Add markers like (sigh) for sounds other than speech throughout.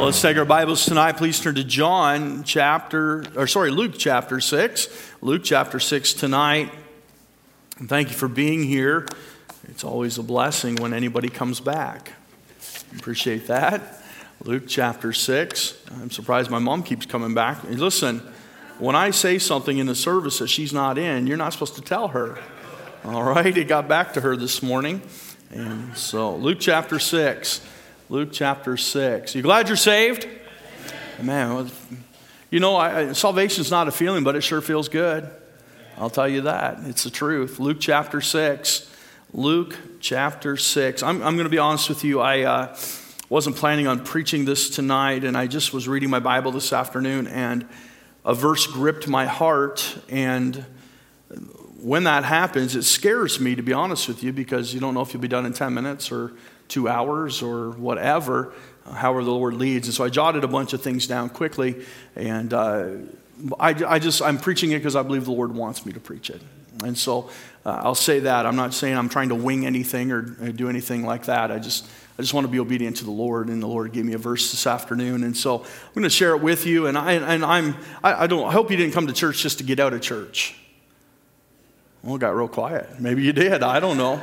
Let's take our Bibles tonight. Please turn to John chapter, or sorry, Luke chapter 6. Luke chapter 6 tonight. And thank you for being here. It's always a blessing when anybody comes back. Appreciate that. Luke chapter 6. I'm surprised my mom keeps coming back. listen, when I say something in the service that she's not in, you're not supposed to tell her. All right? It got back to her this morning. And so, Luke chapter 6. Luke chapter 6. You glad you're saved? Man, you know, I, salvation's not a feeling, but it sure feels good. I'll tell you that. It's the truth. Luke chapter 6. Luke chapter 6. I'm, I'm going to be honest with you. I uh, wasn't planning on preaching this tonight, and I just was reading my Bible this afternoon, and a verse gripped my heart. And when that happens, it scares me, to be honest with you, because you don't know if you'll be done in 10 minutes or two hours or whatever, uh, however the Lord leads. And so I jotted a bunch of things down quickly, and uh, I, I, just, I'm preaching it because I believe the Lord wants me to preach it. And so uh, I'll say that. I'm not saying I'm trying to wing anything or, or do anything like that. I just, I just want to be obedient to the Lord, and the Lord gave me a verse this afternoon, and so I'm going to share it with you. And I and I'm I, I don't I hope you didn't come to church just to get out of church. Well, it got real quiet. Maybe you did. I don't know.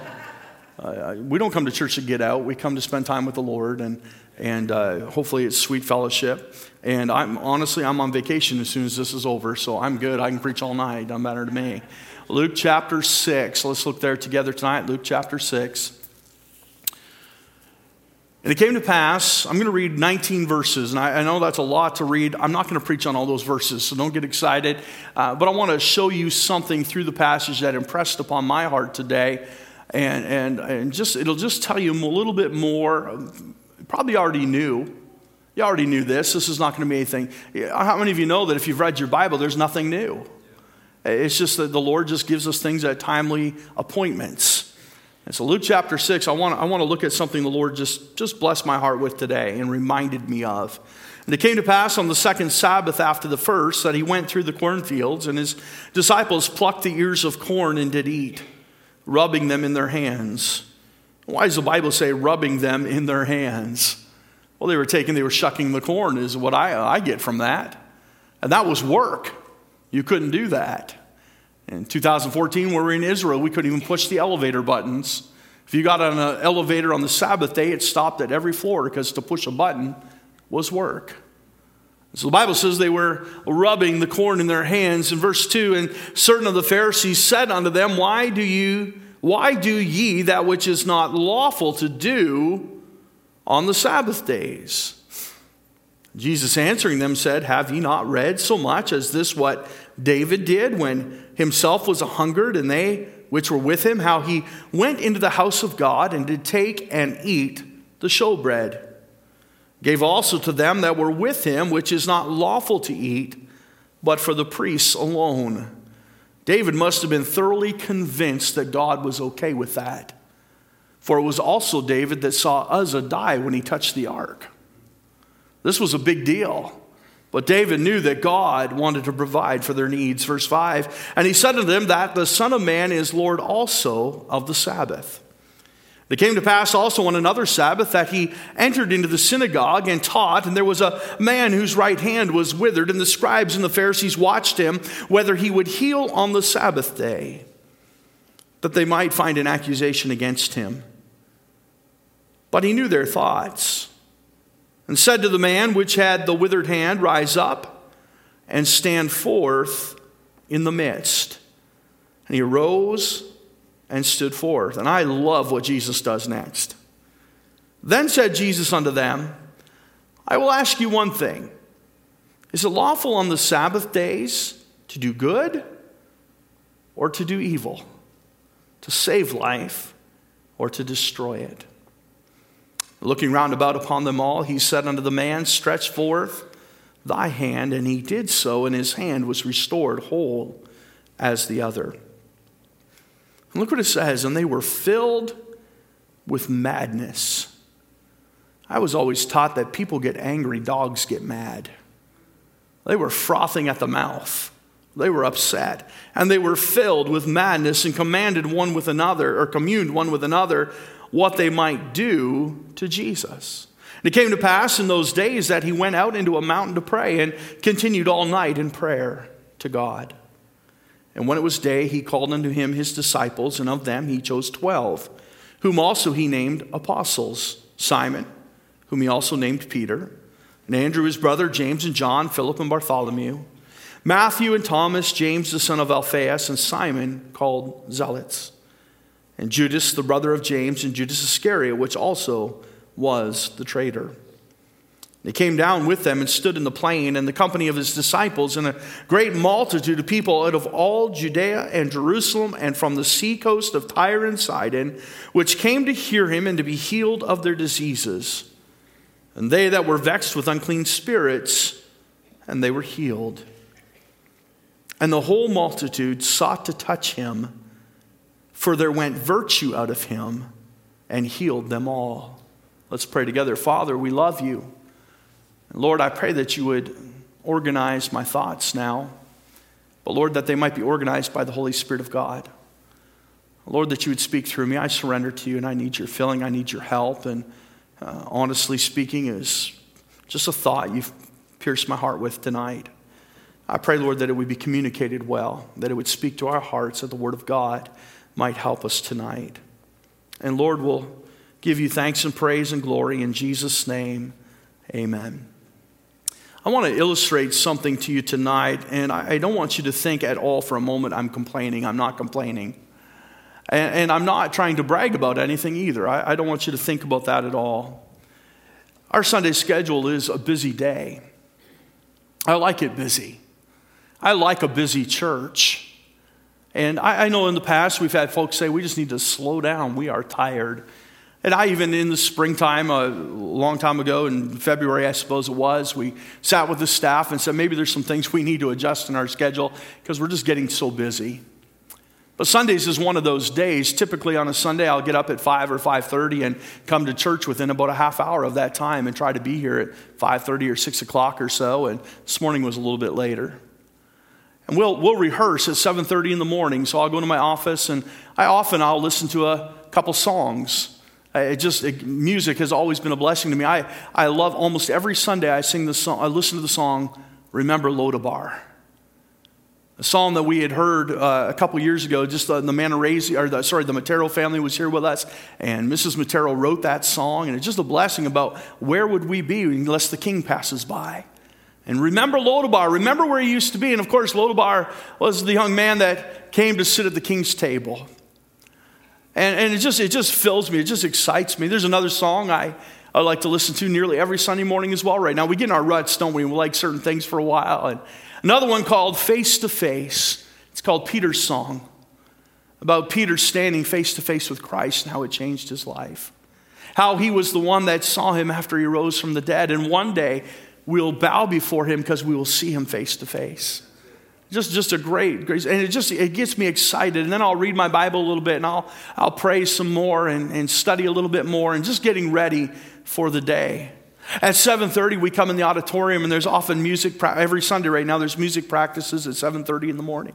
Uh, we don't come to church to get out. We come to spend time with the Lord, and and uh, hopefully it's sweet fellowship. And I'm honestly, I'm on vacation as soon as this is over, so I'm good. I can preach all night. Doesn't matter to me. Luke chapter six. Let's look there together tonight. Luke chapter six. And it came to pass, I'm going to read 19 verses, and I, I, know that's a lot to read. I'm not going to preach on all those verses, so don't get excited. Uh, but I want to show you something through the passage that impressed upon my heart today and, and, and just, it'll just tell you a little bit more. Probably already knew. You already knew this. This is not going to be anything. How many of you know that if you've read your Bible, there's nothing new? It's just that the Lord just gives us things at timely appointments. And so, Luke chapter 6, I want, I want to look at something the Lord just, just blessed my heart with today and reminded me of. And it came to pass on the second Sabbath after the first that he went through the cornfields, and his disciples plucked the ears of corn and did eat rubbing them in their hands. Why does the Bible say rubbing them in their hands? Well, they were taking, they were shucking the corn, is what I, I get from that. And that was work. You couldn't do that. In 2014, when we were in Israel, we couldn't even push the elevator buttons. If you got on an elevator on the Sabbath day, it stopped at every floor because to push a button was work. So the Bible says they were rubbing the corn in their hands. In verse 2, and certain of the Pharisees said unto them, Why do you, why do ye that which is not lawful to do on the Sabbath days? Jesus answering them said, Have ye not read so much as this what David did when himself was a hungered, and they which were with him, how he went into the house of God and did take and eat the showbread? Gave also to them that were with him, which is not lawful to eat, but for the priests alone. David must have been thoroughly convinced that God was okay with that. For it was also David that saw Uzzah die when he touched the ark. This was a big deal. But David knew that God wanted to provide for their needs. Verse 5 And he said to them that the Son of Man is Lord also of the Sabbath. It came to pass also on another Sabbath that he entered into the synagogue and taught, and there was a man whose right hand was withered, and the scribes and the Pharisees watched him whether he would heal on the Sabbath day, that they might find an accusation against him. But he knew their thoughts, and said to the man which had the withered hand, Rise up and stand forth in the midst. And he arose and stood forth. And I love what Jesus does next. Then said Jesus unto them, I will ask you one thing Is it lawful on the Sabbath days to do good or to do evil? To save life or to destroy it? Looking round about upon them all, he said unto the man, Stretch forth thy hand. And he did so, and his hand was restored whole as the other. And look what it says, and they were filled with madness. I was always taught that people get angry, dogs get mad. They were frothing at the mouth. They were upset. And they were filled with madness and commanded one with another, or communed one with another, what they might do to Jesus. And it came to pass in those days that he went out into a mountain to pray and continued all night in prayer to God. And when it was day, he called unto him his disciples, and of them he chose twelve, whom also he named apostles Simon, whom he also named Peter, and Andrew his brother, James and John, Philip and Bartholomew, Matthew and Thomas, James the son of Alphaeus, and Simon called Zelotes, and Judas the brother of James, and Judas Iscariot, which also was the traitor. He came down with them and stood in the plain, and the company of his disciples, and a great multitude of people out of all Judea and Jerusalem, and from the seacoast of Tyre and Sidon, which came to hear him and to be healed of their diseases. And they that were vexed with unclean spirits, and they were healed. And the whole multitude sought to touch him, for there went virtue out of him, and healed them all. Let's pray together. Father, we love you. Lord, I pray that you would organize my thoughts now, but Lord, that they might be organized by the Holy Spirit of God. Lord, that you would speak through me. I surrender to you and I need your filling, I need your help. And uh, honestly speaking, is just a thought you've pierced my heart with tonight. I pray, Lord, that it would be communicated well, that it would speak to our hearts, that the Word of God might help us tonight. And Lord, we'll give you thanks and praise and glory in Jesus' name. Amen. I want to illustrate something to you tonight, and I don't want you to think at all for a moment I'm complaining. I'm not complaining. And, I'm not trying to brag about anything either. I don't want you to think about that at all. Our Sunday schedule is a busy day. I like it busy. I like a busy church. And I, know in the past we've had folks say, we just need to slow down. We are tired. And I even in the springtime, a long time ago, in February, I suppose it was, we sat with the staff and said maybe there's some things we need to adjust in our schedule because we're just getting so busy. But Sundays is one of those days. Typically on a Sunday, I'll get up at 5 or 5.30 and come to church within about a half hour of that time and try to be here at 5.30 or 6 o'clock or so. And this morning was a little bit later. And we'll, we'll rehearse at 7.30 in the morning. So I'll go to my office and I often I'll listen to a couple songs it just it, music has always been a blessing to me. I, I love almost every Sunday I sing the song. I listen to the song "Remember Lodabar," a song that we had heard uh, a couple years ago. Just uh, the Manarese, or the, sorry, the Matero family was here with us, and Mrs. Matero wrote that song, and it's just a blessing about where would we be unless the King passes by. And remember Lodabar. Remember where he used to be. And of course, Lodabar was the young man that came to sit at the king's table. And, and it, just, it just fills me, it just excites me. There's another song I, I like to listen to nearly every Sunday morning as well right now. We get in our ruts, don't we? We like certain things for a while. And another one called Face to Face. It's called Peter's Song, about Peter standing face to face with Christ and how it changed his life. How he was the one that saw him after he rose from the dead. And one day we'll bow before him because we will see him face to face. Just, just a great, great, and it just it gets me excited. And then I'll read my Bible a little bit, and I'll I'll pray some more and, and study a little bit more, and just getting ready for the day. At 7:30, we come in the auditorium, and there's often music. Every Sunday right now, there's music practices at 7:30 in the morning.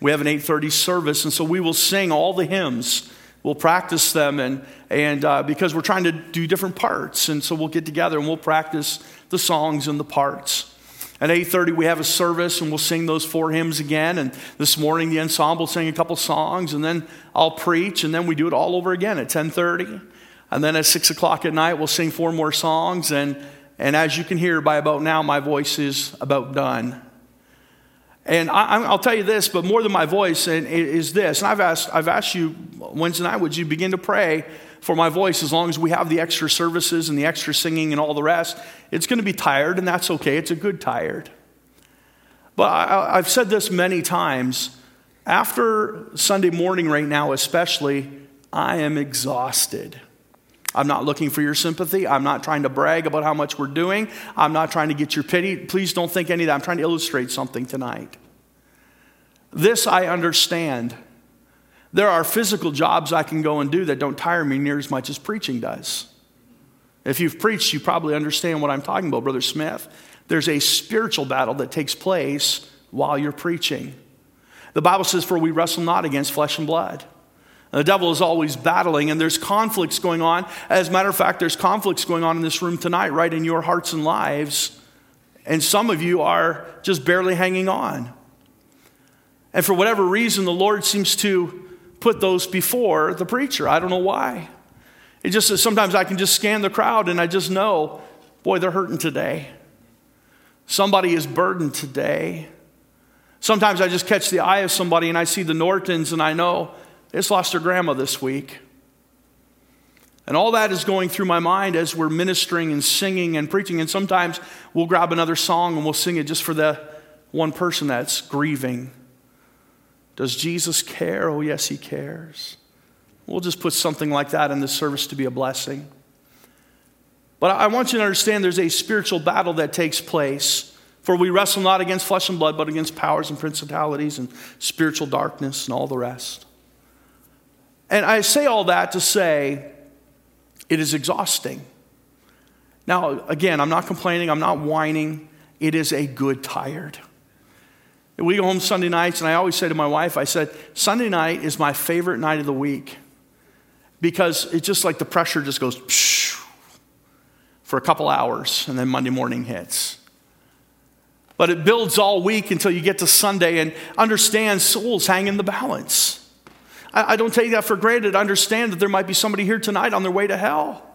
We have an 8:30 service, and so we will sing all the hymns. We'll practice them, and and uh, because we're trying to do different parts, and so we'll get together and we'll practice the songs and the parts. At 8:30 we have a service and we'll sing those four hymns again and this morning the ensemble sang a couple songs and then I'll preach and then we do it all over again at 10:30 and then at 6 o'clock at night we'll sing four more songs and and as you can hear by about now my voice is about done. And I, will tell you this, but more than my voice is this. And I've asked, I've asked you Wednesday night, would you begin to pray for my voice as long as we have the extra services and the extra singing and all the rest. It's going to be tired, and that's okay. It's a good tired. But I, have said this many times. After Sunday morning, right now, especially, I am exhausted. I'm not looking for your sympathy. I'm not trying to brag about how much we're doing. I'm not trying to get your pity. Please don't think any of that. I'm trying to illustrate something tonight. This I understand. There are physical jobs I can go and do that don't tire me near as much as preaching does. If you've preached, you probably understand what I'm talking about, Brother Smith. There's a spiritual battle that takes place while you're preaching. The Bible says, For we wrestle not against flesh and blood, The devil is always battling, and there's conflicts going on. As a matter of fact, there's conflicts going on in this room tonight, right in your hearts and lives. And some of you are just barely hanging on. And for whatever reason, the Lord seems to put those before the preacher. I don't know why. It just sometimes I can just scan the crowd and I just know, boy, they're hurting today. Somebody is burdened today. Sometimes I just catch the eye of somebody and I see the Nortons and I know they just lost their grandma this week. And all that is going through my mind as we're ministering and singing and preaching. And sometimes we'll grab another song and we'll sing it just for the one person that's grieving. Does Jesus care? Oh, yes, he cares. We'll just put something like that in the service to be a blessing. But I want you to understand there's a spiritual battle that takes place. For we wrestle not against flesh and blood, but against powers and principalities and spiritual darkness and all the rest. And I say all that to say it is exhausting. Now, again, I'm not complaining, I'm not whining. It is a good tired. We go home Sunday nights, and I always say to my wife, I said, Sunday night is my favorite night of the week because it's just like the pressure just goes for a couple hours, and then Monday morning hits. But it builds all week until you get to Sunday and understand souls hang in the balance. I, I don't take that for granted. I understand that there might be somebody here tonight on their way to hell.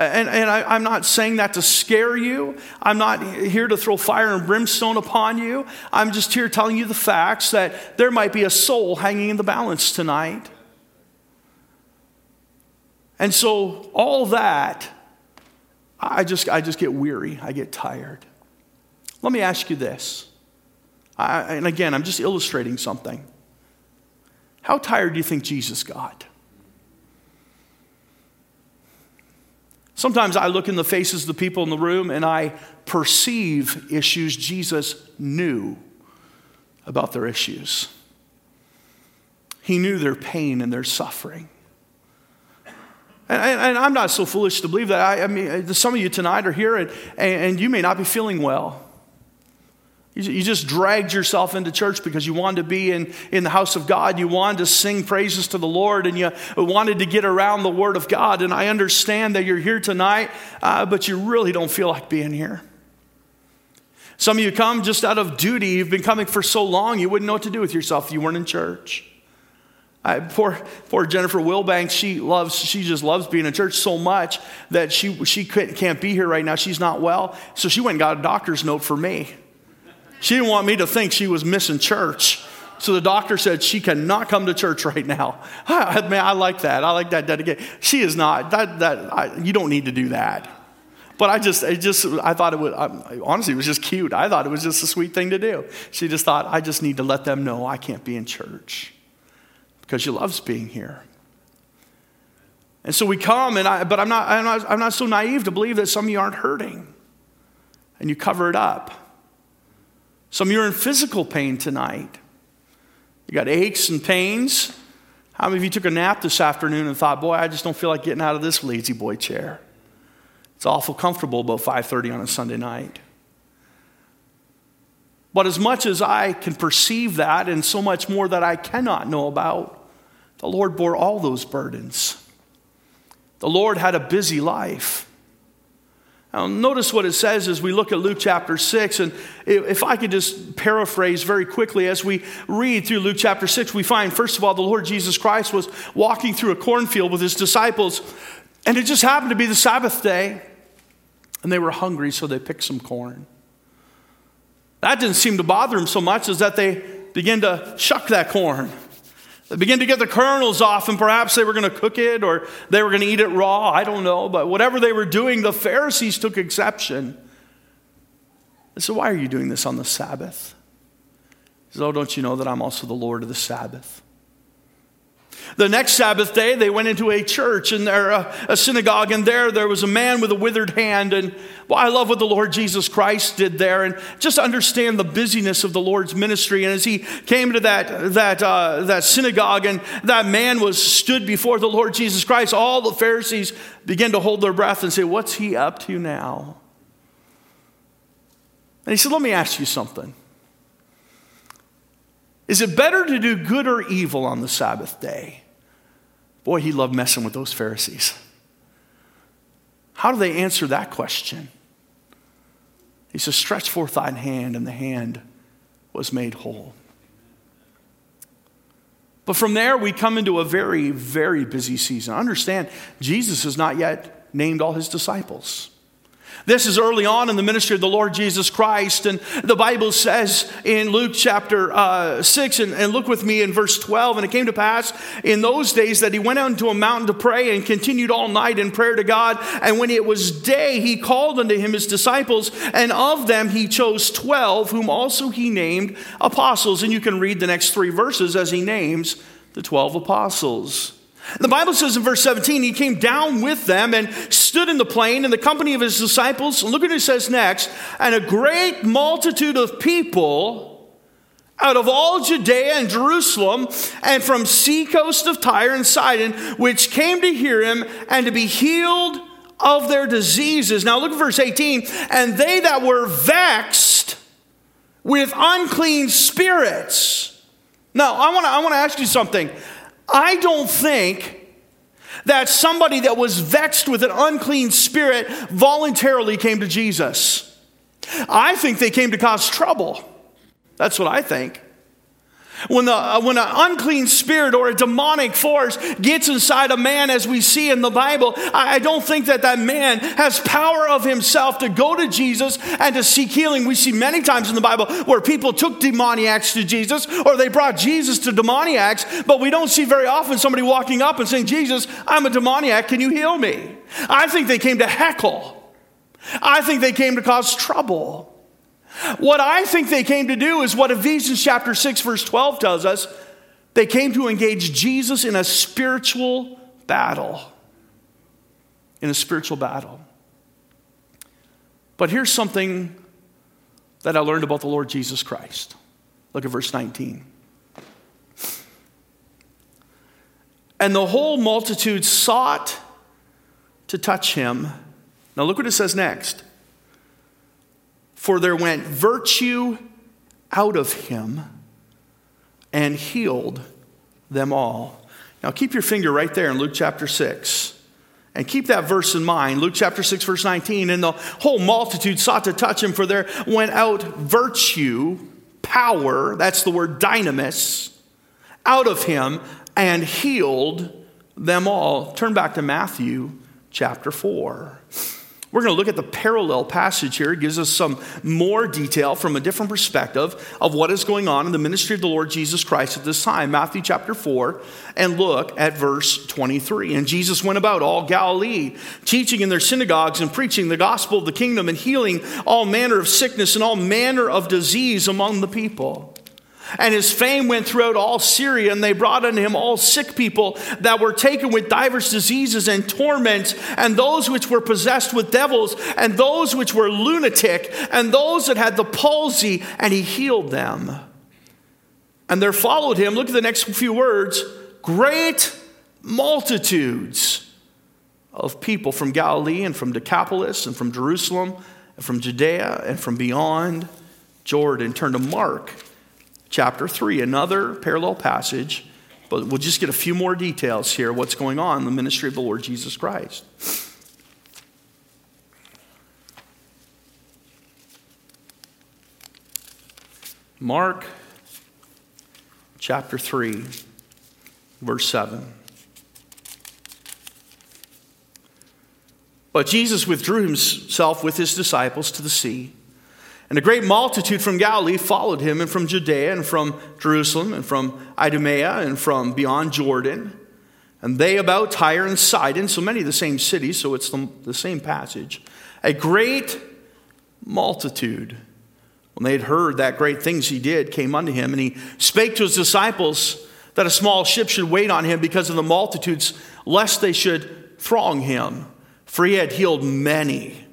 And, and I, am not saying that to scare you. I'm not here to throw fire and brimstone upon you. I'm just here telling you the facts that there might be a soul hanging in the balance tonight. And so, all that, I just, I just get weary. I get tired. Let me ask you this. I, and again, I'm just illustrating something. How tired do you think Jesus got? Sometimes I look in the faces of the people in the room and I perceive issues Jesus knew about their issues. He knew their pain and their suffering. And, and, I'm not so foolish to believe that. I, I mean, some of you tonight are here and, and you may not be feeling well. You just dragged yourself into church because you wanted to be in, in the house of God. You wanted to sing praises to the Lord and you wanted to get around the Word of God. And I understand that you're here tonight, uh, but you really don't feel like being here. Some of you come just out of duty. You've been coming for so long, you wouldn't know what to do with yourself if you weren't in church. I, poor, poor Jennifer Wilbanks, she loves, she just loves being in church so much that she, she can't be here right now. She's not well. So she went and got a doctor's note for me. She didn't want me to think she was missing church. So the doctor said she cannot come to church right now. (laughs) I, man, I like that. I like that dedication. She is not. That, that, I, you don't need to do that. But I just, it just, I thought it would, I, honestly, it was just cute. I thought it was just a sweet thing to do. She just thought, I just need to let them know I can't be in church because she loves being here. And so we come, and I, but I'm not, I'm, not, I'm not so naive to believe that some of you aren't hurting and you cover it up. Some of you are in physical pain tonight. You got aches and pains. How many of you took a nap this afternoon and thought, boy, I just don't feel like getting out of this La-Z-Boy chair? It's awful comfortable about 5:30 on a Sunday night. But as much as I can perceive that and so much more that I cannot know about, the Lord bore all those burdens. The Lord had a busy life. Now, notice what it says as we look at Luke chapter 6. And if I could just paraphrase very quickly, as we read through Luke chapter 6, we find, first of all, the Lord Jesus Christ was walking through a cornfield with his disciples. And it just happened to be the Sabbath day. And they were hungry, so they picked some corn. That didn't seem to bother them so much as that they began to shuck that corn. They began to get the kernels off, and perhaps they were going to cook it or they were going to eat it raw. I don't know. But whatever they were doing, the Pharisees took exception. They said, Why are you doing this on the Sabbath? He said, Oh, don't you know that I'm also the Lord of the Sabbath? The next Sabbath day, they went into a church and there, uh, a synagogue, and there there was a man with a withered hand. And well, I love what the Lord Jesus Christ did there, and just understand the busyness of the Lord's ministry. And as he came to that that uh, that synagogue, and that man was stood before the Lord Jesus Christ, all the Pharisees began to hold their breath and say, "What's he up to now?" And he said, "Let me ask you something." Is it better to do good or evil on the Sabbath day? Boy, he loved messing with those Pharisees. How do they answer that question? He says, Stretch forth thine hand, and the hand was made whole. But from there, we come into a very, very busy season. Understand, Jesus has not yet named all his disciples. This is early on in the ministry of the Lord Jesus Christ. And the Bible says in Luke chapter uh, 6, and, and, look with me in verse 12, and it came to pass in those days that he went out into a mountain to pray and continued all night in prayer to God. And when it was day, he called unto him his disciples, and of them he chose 12, whom also he named apostles. And you can read the next three verses as he names the 12 apostles. The Bible says in verse 17, he came down with them and stood in the plain in the company of his disciples. Look what it says next. And a great multitude of people out of all Judea and Jerusalem and from the seacoast of Tyre and Sidon, which came to hear him and to be healed of their diseases. Now look at verse 18. And they that were vexed with unclean spirits. Now, I want to I want to ask you something. I don't think that somebody that was vexed with an unclean spirit voluntarily came to Jesus. I think they came to cause trouble. That's what I think. When, the, uh, when an unclean spirit or a demonic force gets inside a man, as we see in the Bible, I, I don't think that that man has power of himself to go to Jesus and to seek healing. We see many times in the Bible where people took demoniacs to Jesus or they brought Jesus to demoniacs, but we don't see very often somebody walking up and saying, Jesus, I'm a demoniac, can you heal me? I think they came to heckle. I think they came to cause trouble. What I think they came to do is what Ephesians chapter 6, verse 12 tells us. They came to engage Jesus in a spiritual battle. In a spiritual battle. But here's something that I learned about the Lord Jesus Christ. Look at verse 19. And the whole multitude sought to touch him. Now, look what it says next. For there went virtue out of him and healed them all. Now keep your finger right there in Luke chapter 6. And keep that verse in mind. Luke chapter 6, verse 19. And the whole multitude sought to touch him, for there went out virtue, power, that's the word dynamis, out of him and healed them all. Turn back to Matthew chapter 4. We're going to look at the parallel passage here. It gives us some more detail from a different perspective of what is going on in the ministry of the Lord Jesus Christ at this time. Matthew chapter 4, and look at verse 23. And Jesus went about all Galilee, teaching in their synagogues and preaching the gospel of the kingdom and healing all manner of sickness and all manner of disease among the people. And his fame went throughout all Syria, and they brought unto him all sick people that were taken with divers diseases and torments, and those which were possessed with devils, and those which were lunatic, and those that had the palsy, and he healed them. And there followed him, look at the next few words, great multitudes of people from Galilee and from Decapolis and from Jerusalem and from Judea and from beyond Jordan. Turn to Mark chapter 3, another parallel passage, but we'll just get a few more details here what's going on in the ministry of the Lord Jesus Christ. Mark chapter 3, verse 7. But Jesus withdrew himself with his disciples to the sea and a great multitude from Galilee followed him, and from Judea, and from Jerusalem, and from Idumea, and from beyond Jordan. And they about Tyre and Sidon, so many of the same cities, so it's the, the same passage. A great multitude, when they had heard that great things he did, came unto him, and he spake to his disciples that a small ship should wait on him because of the multitudes, lest they should throng him. For he had healed many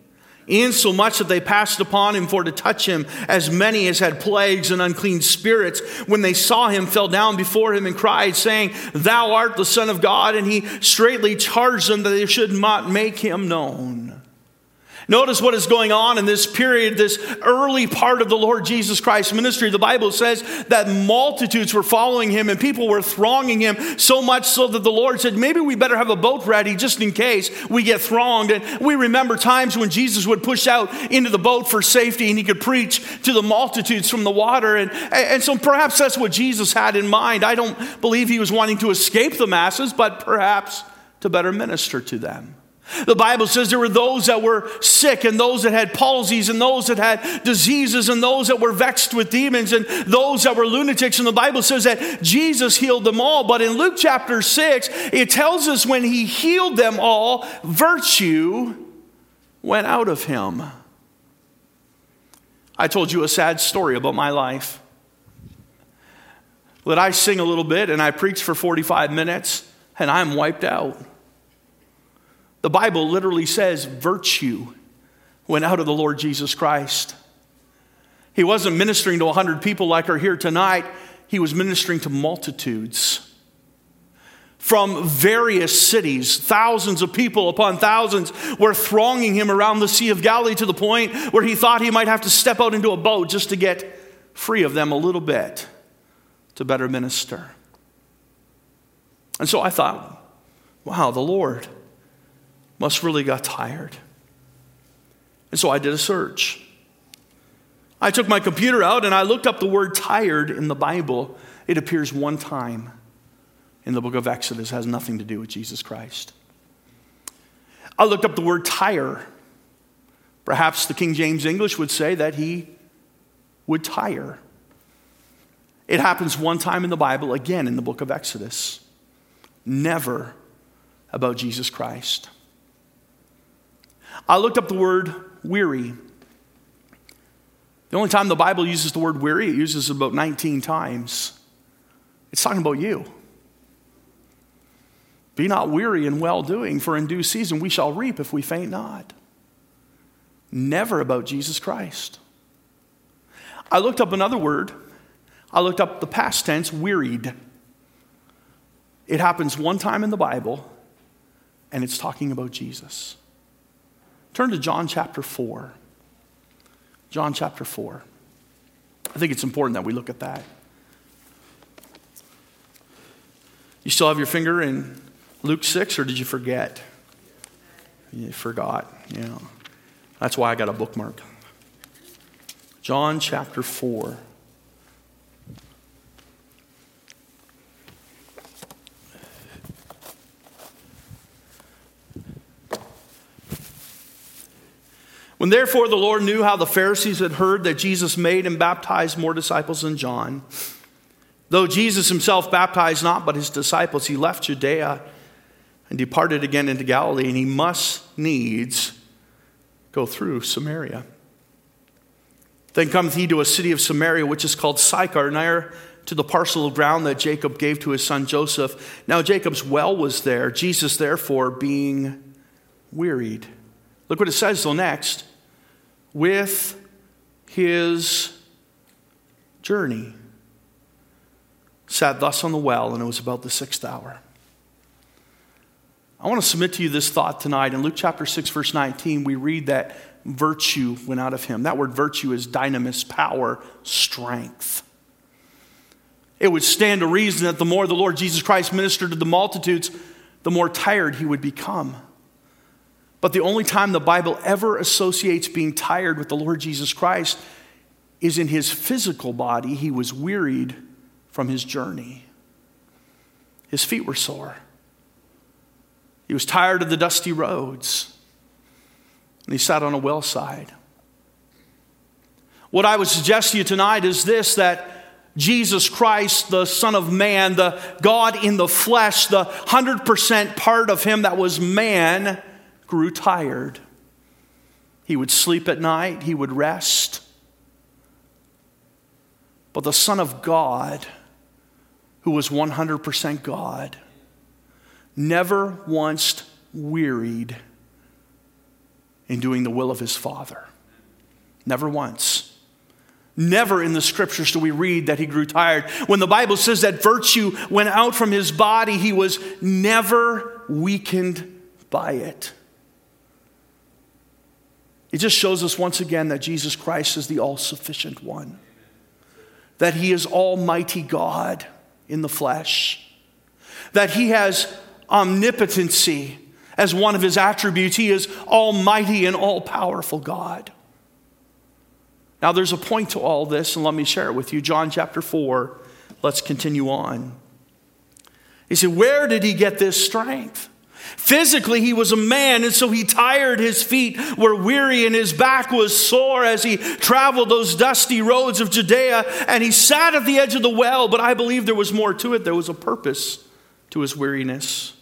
insomuch that they passed upon him for to touch him, as many as had plagues and unclean spirits, when they saw him, fell down before him and cried, saying, Thou art the Son of God. And he straightly charged them that they should not make him known. Notice what is going on in this period, this early part of the Lord Jesus Christ's ministry. The Bible says that multitudes were following him and people were thronging him so much so that the Lord said, maybe we better have a boat ready just in case we get thronged. And we remember times when Jesus would push out into the boat for safety and he could preach to the multitudes from the water. And, and so perhaps that's what Jesus had in mind. I don't believe he was wanting to escape the masses, but perhaps to better minister to them. The Bible says there were those that were sick, and those that had palsies, and those that had diseases, and those that were vexed with demons, and those that were lunatics. And the Bible says that Jesus healed them all. But in Luke chapter 6, it tells us when he healed them all, virtue went out of him. I told you a sad story about my life. That I sing a little bit and I preach for 45 minutes, and I'm wiped out. The Bible literally says virtue went out of the Lord Jesus Christ. He wasn't ministering to 100 people like are here tonight, he was ministering to multitudes. From various cities, thousands of people upon thousands were thronging him around the Sea of Galilee to the point where he thought he might have to step out into a boat just to get free of them a little bit to better minister. And so I thought, wow, the Lord must really got tired. And so I did a search. I took my computer out and I looked up the word tired in the Bible. It appears one time in the book of Exodus, it has nothing to do with Jesus Christ. I looked up the word tire. Perhaps the King James English would say that he would tire. It happens one time in the Bible, again in the book of Exodus. Never about Jesus Christ. I looked up the word weary. The only time the Bible uses the word weary, it uses it about 19 times. It's talking about you. Be not weary in well doing, for in due season we shall reap if we faint not. Never about Jesus Christ. I looked up another word. I looked up the past tense, wearied. It happens one time in the Bible, and it's talking about Jesus. Turn to John chapter 4. John chapter 4. I think it's important that we look at that. You still have your finger in Luke 6, or did you forget? You forgot, yeah. That's why I got a bookmark. John chapter 4. When therefore the Lord knew how the Pharisees had heard that Jesus made and baptized more disciples than John, though Jesus himself baptized not but his disciples, he left Judea and departed again into Galilee, and he must needs go through Samaria. Then cometh he to a city of Samaria, which is called Sychar, near to the parcel of ground that Jacob gave to his son Joseph. Now Jacob's well was there. Jesus, therefore, being wearied. Look what it says, though, next with his journey. Sat thus on the well, and it was about the sixth hour. I want to submit to you this thought tonight. In Luke chapter 6, verse 19, we read that virtue went out of him. That word virtue is dynamis, power, strength. It would stand to reason that the more the Lord Jesus Christ ministered to the multitudes, the more tired he would become. But the only time the Bible ever associates being tired with the Lord Jesus Christ is in his physical body. He was wearied from his journey, his feet were sore. He was tired of the dusty roads, and he sat on a well side. What I would suggest to you tonight is this that Jesus Christ, the Son of Man, the God in the flesh, the 100% part of him that was man, grew tired. He would sleep at night, he would rest. But the Son of God, who was 100% God, never once wearied in doing the will of his Father. Never once. Never in the scriptures do we read that he grew tired. When the Bible says that virtue went out from his body, he was never weakened by it. It just shows us once again that Jesus Christ is the all sufficient one, that he is Almighty God in the flesh, that he has omnipotency as one of his attributes. He is Almighty and all powerful God. Now, there's a point to all this, and let me share it with you. John chapter 4, let's continue on. He said, Where did he get this strength? Physically, he was a man, and so he tired. His feet were weary, and his back was sore as he traveled those dusty roads of Judea. And he sat at the edge of the well, but I believe there was more to it. There was a purpose to his weariness.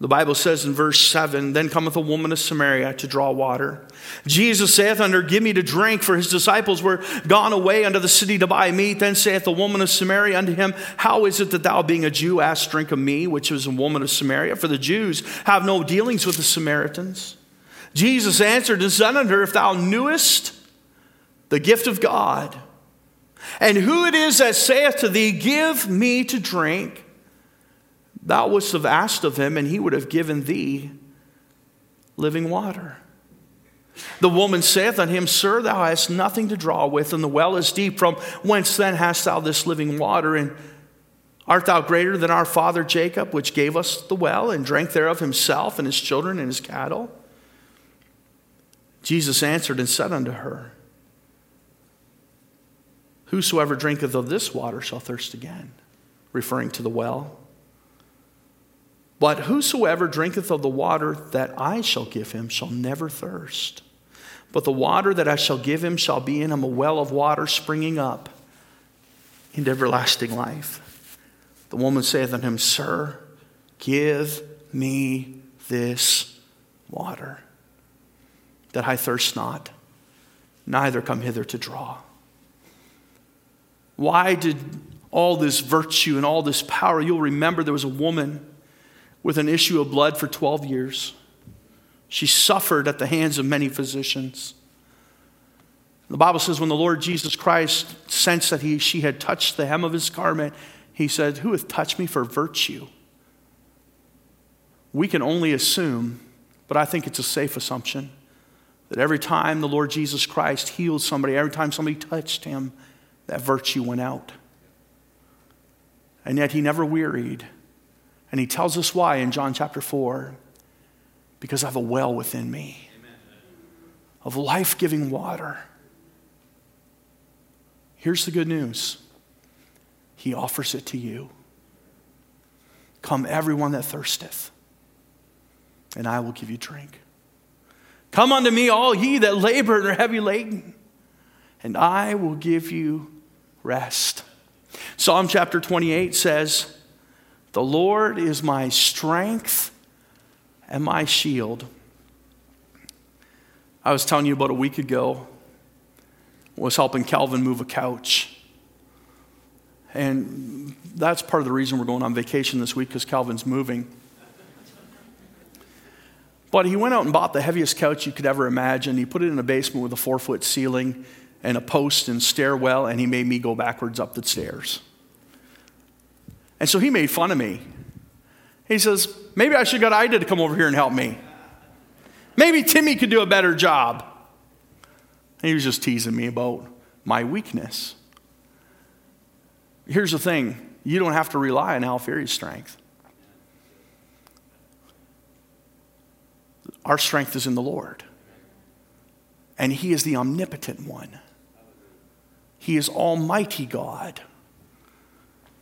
The Bible says in verse 7 Then cometh a woman of Samaria to draw water. Jesus saith unto her, Give me to drink, for his disciples were gone away unto the city to buy meat. Then saith the woman of Samaria unto him, How is it that thou, being a Jew, ask drink of me, which is a woman of Samaria? For the Jews have no dealings with the Samaritans. Jesus answered and said unto her, If thou knewest the gift of God, and who it is that saith to thee, Give me to drink, Thou wouldst have asked of him, and he would have given thee living water. The woman saith unto him, Sir, thou hast nothing to draw with, and the well is deep. From whence then hast thou this living water? And art thou greater than our father Jacob, which gave us the well, and drank thereof himself, and his children, and his cattle? Jesus answered and said unto her, Whosoever drinketh of this water shall thirst again, referring to the well. But whosoever drinketh of the water that I shall give him shall never thirst. But the water that I shall give him shall be in him a well of water springing up into everlasting life. The woman saith unto him, Sir, give me this water, that I thirst not, neither come hither to draw. Why did all this virtue and all this power? You'll remember there was a woman with an issue of blood for 12 years. She suffered at the hands of many physicians. The Bible says when the Lord Jesus Christ sensed that he, she had touched the hem of his garment, he said, Who hath touched me for virtue? We can only assume, but I think it's a safe assumption, that every time the Lord Jesus Christ healed somebody, every time somebody touched him, that virtue went out. And yet he never wearied. And he tells us why in John chapter 4 because I have a well within me of life giving water. Here's the good news He offers it to you. Come, everyone that thirsteth, and I will give you drink. Come unto me, all ye that labor and are heavy laden, and I will give you rest. Psalm chapter 28 says, the Lord is my strength and my shield. I was telling you about a week ago, I was helping Calvin move a couch. And that's part of the reason we're going on vacation this week because Calvin's moving. But he went out and bought the heaviest couch you could ever imagine. He put it in a basement with a four foot ceiling and a post and stairwell, and he made me go backwards up the stairs. And so he made fun of me. He says, Maybe I should have got Ida to come over here and help me. Maybe Timmy could do a better job. And he was just teasing me about my weakness. Here's the thing you don't have to rely on Alfieri's strength. Our strength is in the Lord. And He is the omnipotent one. He is Almighty God.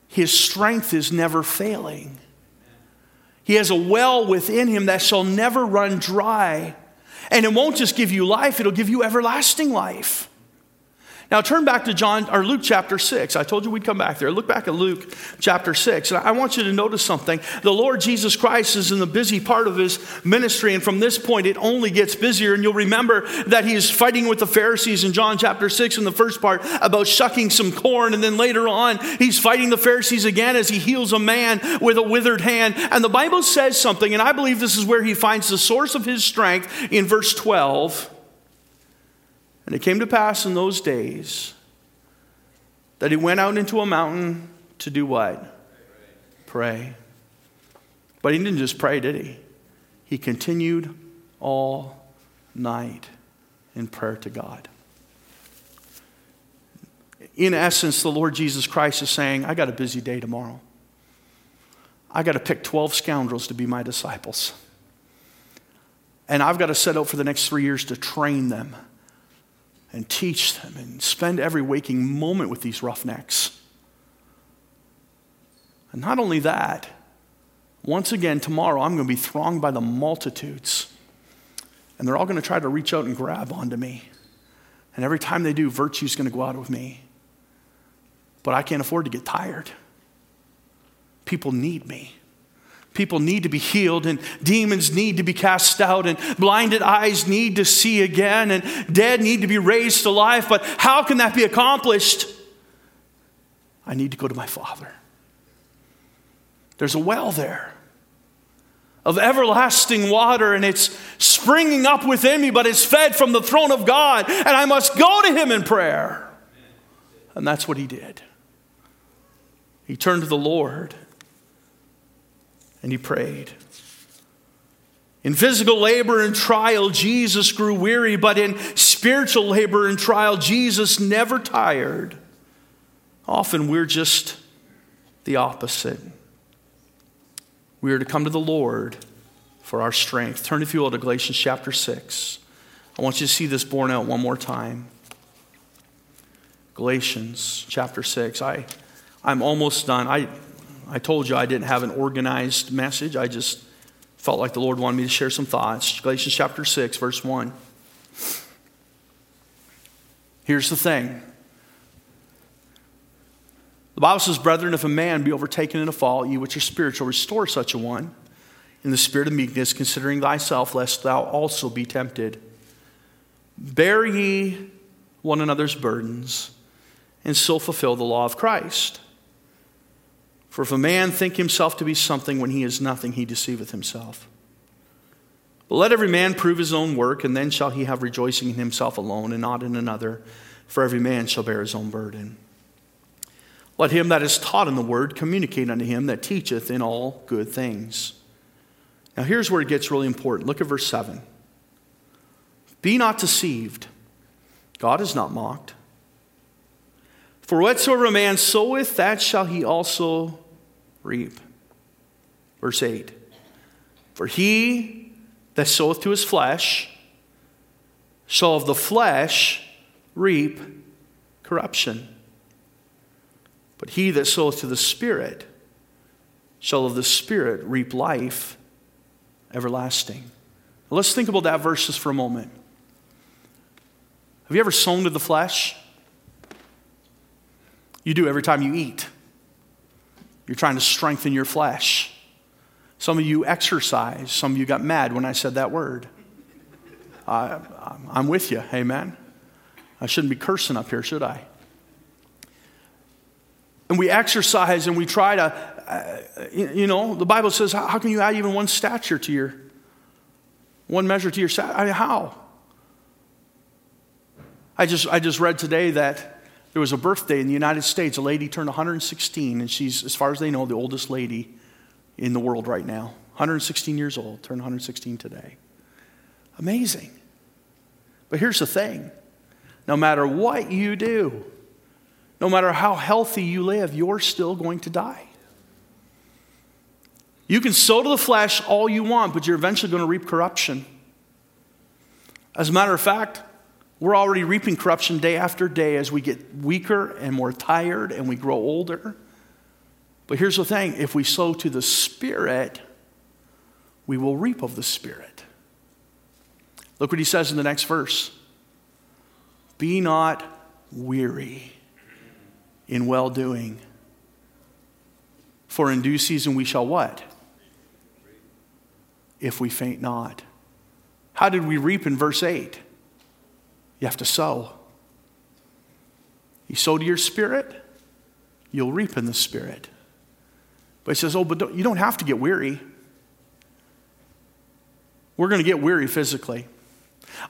His strength is never failing. He has a well within him that shall never run dry. And it won't just give you life, it'll give you everlasting life. Now turn back to John or Luke chapter 6. I told you we'd come back there. Look back at Luke chapter 6. And I want you to notice something. The Lord Jesus Christ is in the busy part of his ministry, and from this point it only gets busier. And you'll remember that he is fighting with the Pharisees in John chapter 6 in the first part about shucking some corn, and then later on he's fighting the Pharisees again as he heals a man with a withered hand. And the Bible says something, and I believe this is where he finds the source of his strength in verse 12. And it came to pass in those days that he went out into a mountain to do what? Pray. But he didn't just pray, did he? He continued all night in prayer to God. In essence, the Lord Jesus Christ is saying, I got a busy day tomorrow. I got to pick 12 scoundrels to be my disciples. And I've got to set out for the next three years to train them and teach them and spend every waking moment with these roughnecks. And not only that, once again, tomorrow I'm going to be thronged by the multitudes. And they're all going to try to reach out and grab onto me. And every time they do, virtue's going to go out of me. But I can't afford to get tired. People need me. People need to be healed, and demons need to be cast out, and blinded eyes need to see again, and dead need to be raised to life. But how can that be accomplished? I need to go to my Father. There's a well there of everlasting water, and it's springing up within me, but it's fed from the throne of God, and I must go to Him in prayer. And that's what He did. He turned to the Lord and he prayed. In physical labor and trial, Jesus grew weary, but in spiritual labor and trial, Jesus never tired. Often we're just the opposite. We are to come to the Lord for our strength. Turn, if you will, to Galatians chapter 6. I want you to see this borne out one more time. Galatians chapter 6. I, I'm almost done. I, I told you I didn't have an organized message. I just felt like the Lord wanted me to share some thoughts. Galatians chapter 6, verse 1. Here's the thing the Bible says, Brethren, if a man be overtaken in a fault, you which are spiritual, restore such a one in the spirit of meekness, considering thyself, lest thou also be tempted. Bear ye one another's burdens, and so fulfill the law of Christ. For if a man think himself to be something when he is nothing, he deceiveth himself. But let every man prove his own work, and then shall he have rejoicing in himself alone, and not in another, for every man shall bear his own burden. Let him that is taught in the word communicate unto him that teacheth in all good things. Now, here's where it gets really important. Look at verse 7. Be not deceived, God is not mocked. For whatsoever a man soweth, that shall he also reap. Verse 8. For he that soweth to his flesh shall of the flesh reap corruption. But he that soweth to the Spirit shall of the Spirit reap life everlasting. Let's think about that verse just for a moment. Have you ever sown to the flesh? You do every time you eat. You're trying to strengthen your flesh. Some of you exercise. Some of you got mad when I said that word. Uh, I'm with you. Amen. I shouldn't be cursing up here, should I? and we exercise and we try to, uh, you know, the Bible says, how can you add even one stature to your, one measure to your stature? I mean, how? I just, I just read today that there was a birthday in the United States. A lady turned 116, and she's, as far as they know, the oldest lady in the world right now. 116 years old, turned 116 today. Amazing. But here's the thing no matter what you do, no matter how healthy you live, you're still going to die. You can sow to the flesh all you want, but you're eventually going to reap corruption. As a matter of fact, we're already reaping corruption day after day as we get weaker and more tired and we grow older. But here's the thing if we sow to the Spirit, we will reap of the Spirit. Look what he says in the next verse Be not weary in well doing. For in due season we shall what? If we faint not. How did we reap in verse 8? You have to sow. You sow to your spirit, you'll reap in the spirit. But he says, Oh, but don't, you don't have to get weary. We're going to get weary physically.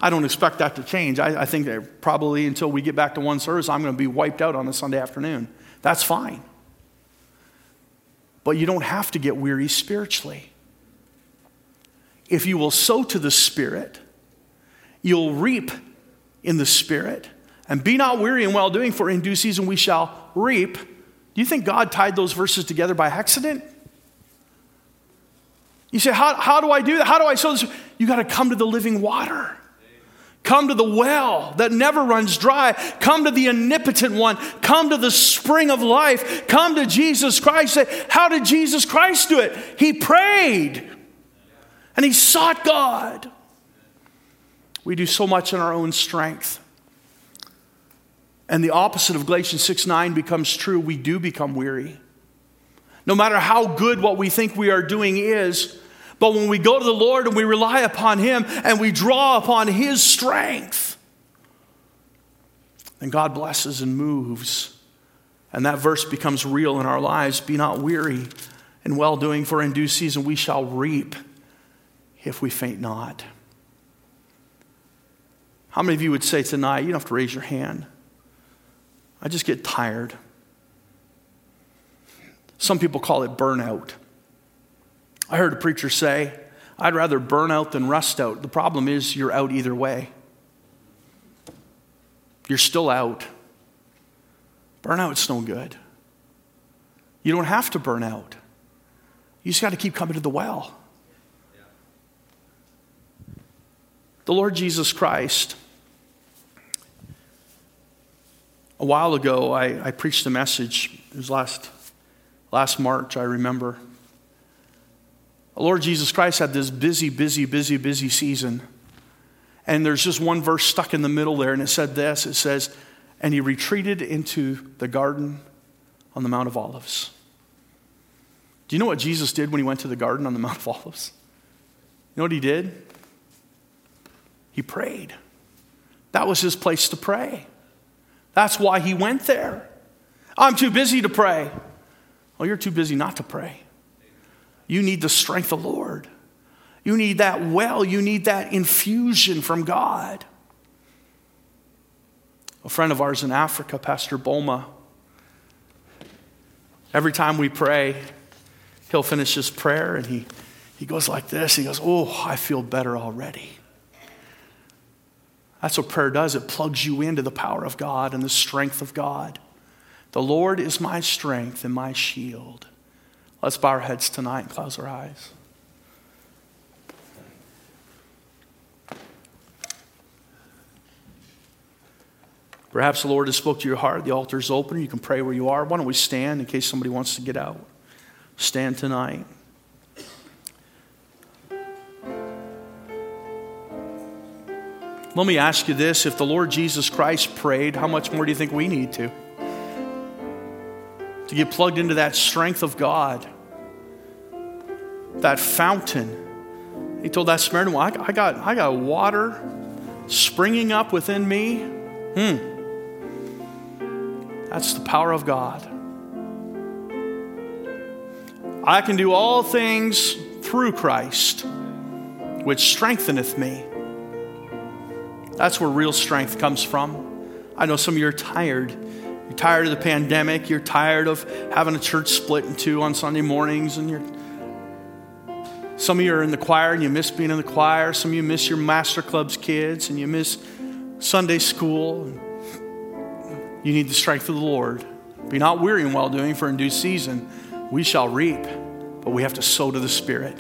I don't expect that to change. I, I think that probably until we get back to one service, I'm going to be wiped out on a Sunday afternoon. That's fine. But you don't have to get weary spiritually. If you will sow to the Spirit you'll reap in the Spirit. And be not weary in well doing, for in due season we shall reap. Do you think God tied those verses together by accident? You say, How, how do I do that? How do I sow this? You got to come to the living water. Come to the well that never runs dry. Come to the omnipotent one. Come to the spring of life. Come to Jesus Christ. Say, How did Jesus Christ do it? He prayed and he sought God. We do so much in our own strength. And the opposite of Galatians 6 9 becomes true. We do become weary. No matter how good what we think we are doing is, but when we go to the Lord and we rely upon Him and we draw upon His strength, then God blesses and moves. And that verse becomes real in our lives. Be not weary in well doing, for in due season we shall reap if we faint not. How many of you would say tonight, you don't have to raise your hand? I just get tired. Some people call it burnout. I heard a preacher say, I'd rather burn out than rust out. The problem is, you're out either way. You're still out. Burnout's no good. You don't have to burn out. You just got to keep coming to the well. The Lord Jesus Christ, a while ago, I, I preached a message. It was last, last March, I remember. Lord Jesus Christ had this busy, busy, busy, busy season. And there's just one verse stuck in the middle there, and it said this it says, And he retreated into the garden on the Mount of Olives. Do you know what Jesus did when he went to the garden on the (laughs) Mount of Olives? You know what he did? He prayed. That was his place to pray. That's why he went there. I'm too busy to pray. Well, you're too busy not to pray. You need the strength of the Lord. You need that well. You need that infusion from God. A friend of ours in Africa, Pastor Boma, every time we pray, he'll finish his prayer and he, he goes like this. He goes, Oh, I feel better already. That's what prayer does. It plugs you into the power of God and the strength of God. The Lord is my strength and my shield. Let's bow our heads tonight and close our eyes. Perhaps the Lord has spoke to your heart. The altar is open. You can pray where you are. Why don't we stand in case somebody wants to get out? Stand tonight. Let me ask you this if the Lord Jesus Christ prayed, how much more do you think we need to? to get plugged into that strength of God, that fountain. He told that Samaritan woman, I got, I got water springing up within me. Hmm. That's the power of God. I can do all things through Christ, which strengtheneth me. That's where real strength comes from. I know some of you are tired you're tired of the pandemic. You're tired of having a church split in two on Sunday mornings. And you're, some of you are in the choir and you miss being in the choir. Some of you miss your Master Club's kids and you miss Sunday school. You need the strength of the Lord. Be not weary in well doing, for in due season we shall reap. But we have to sow to the Spirit.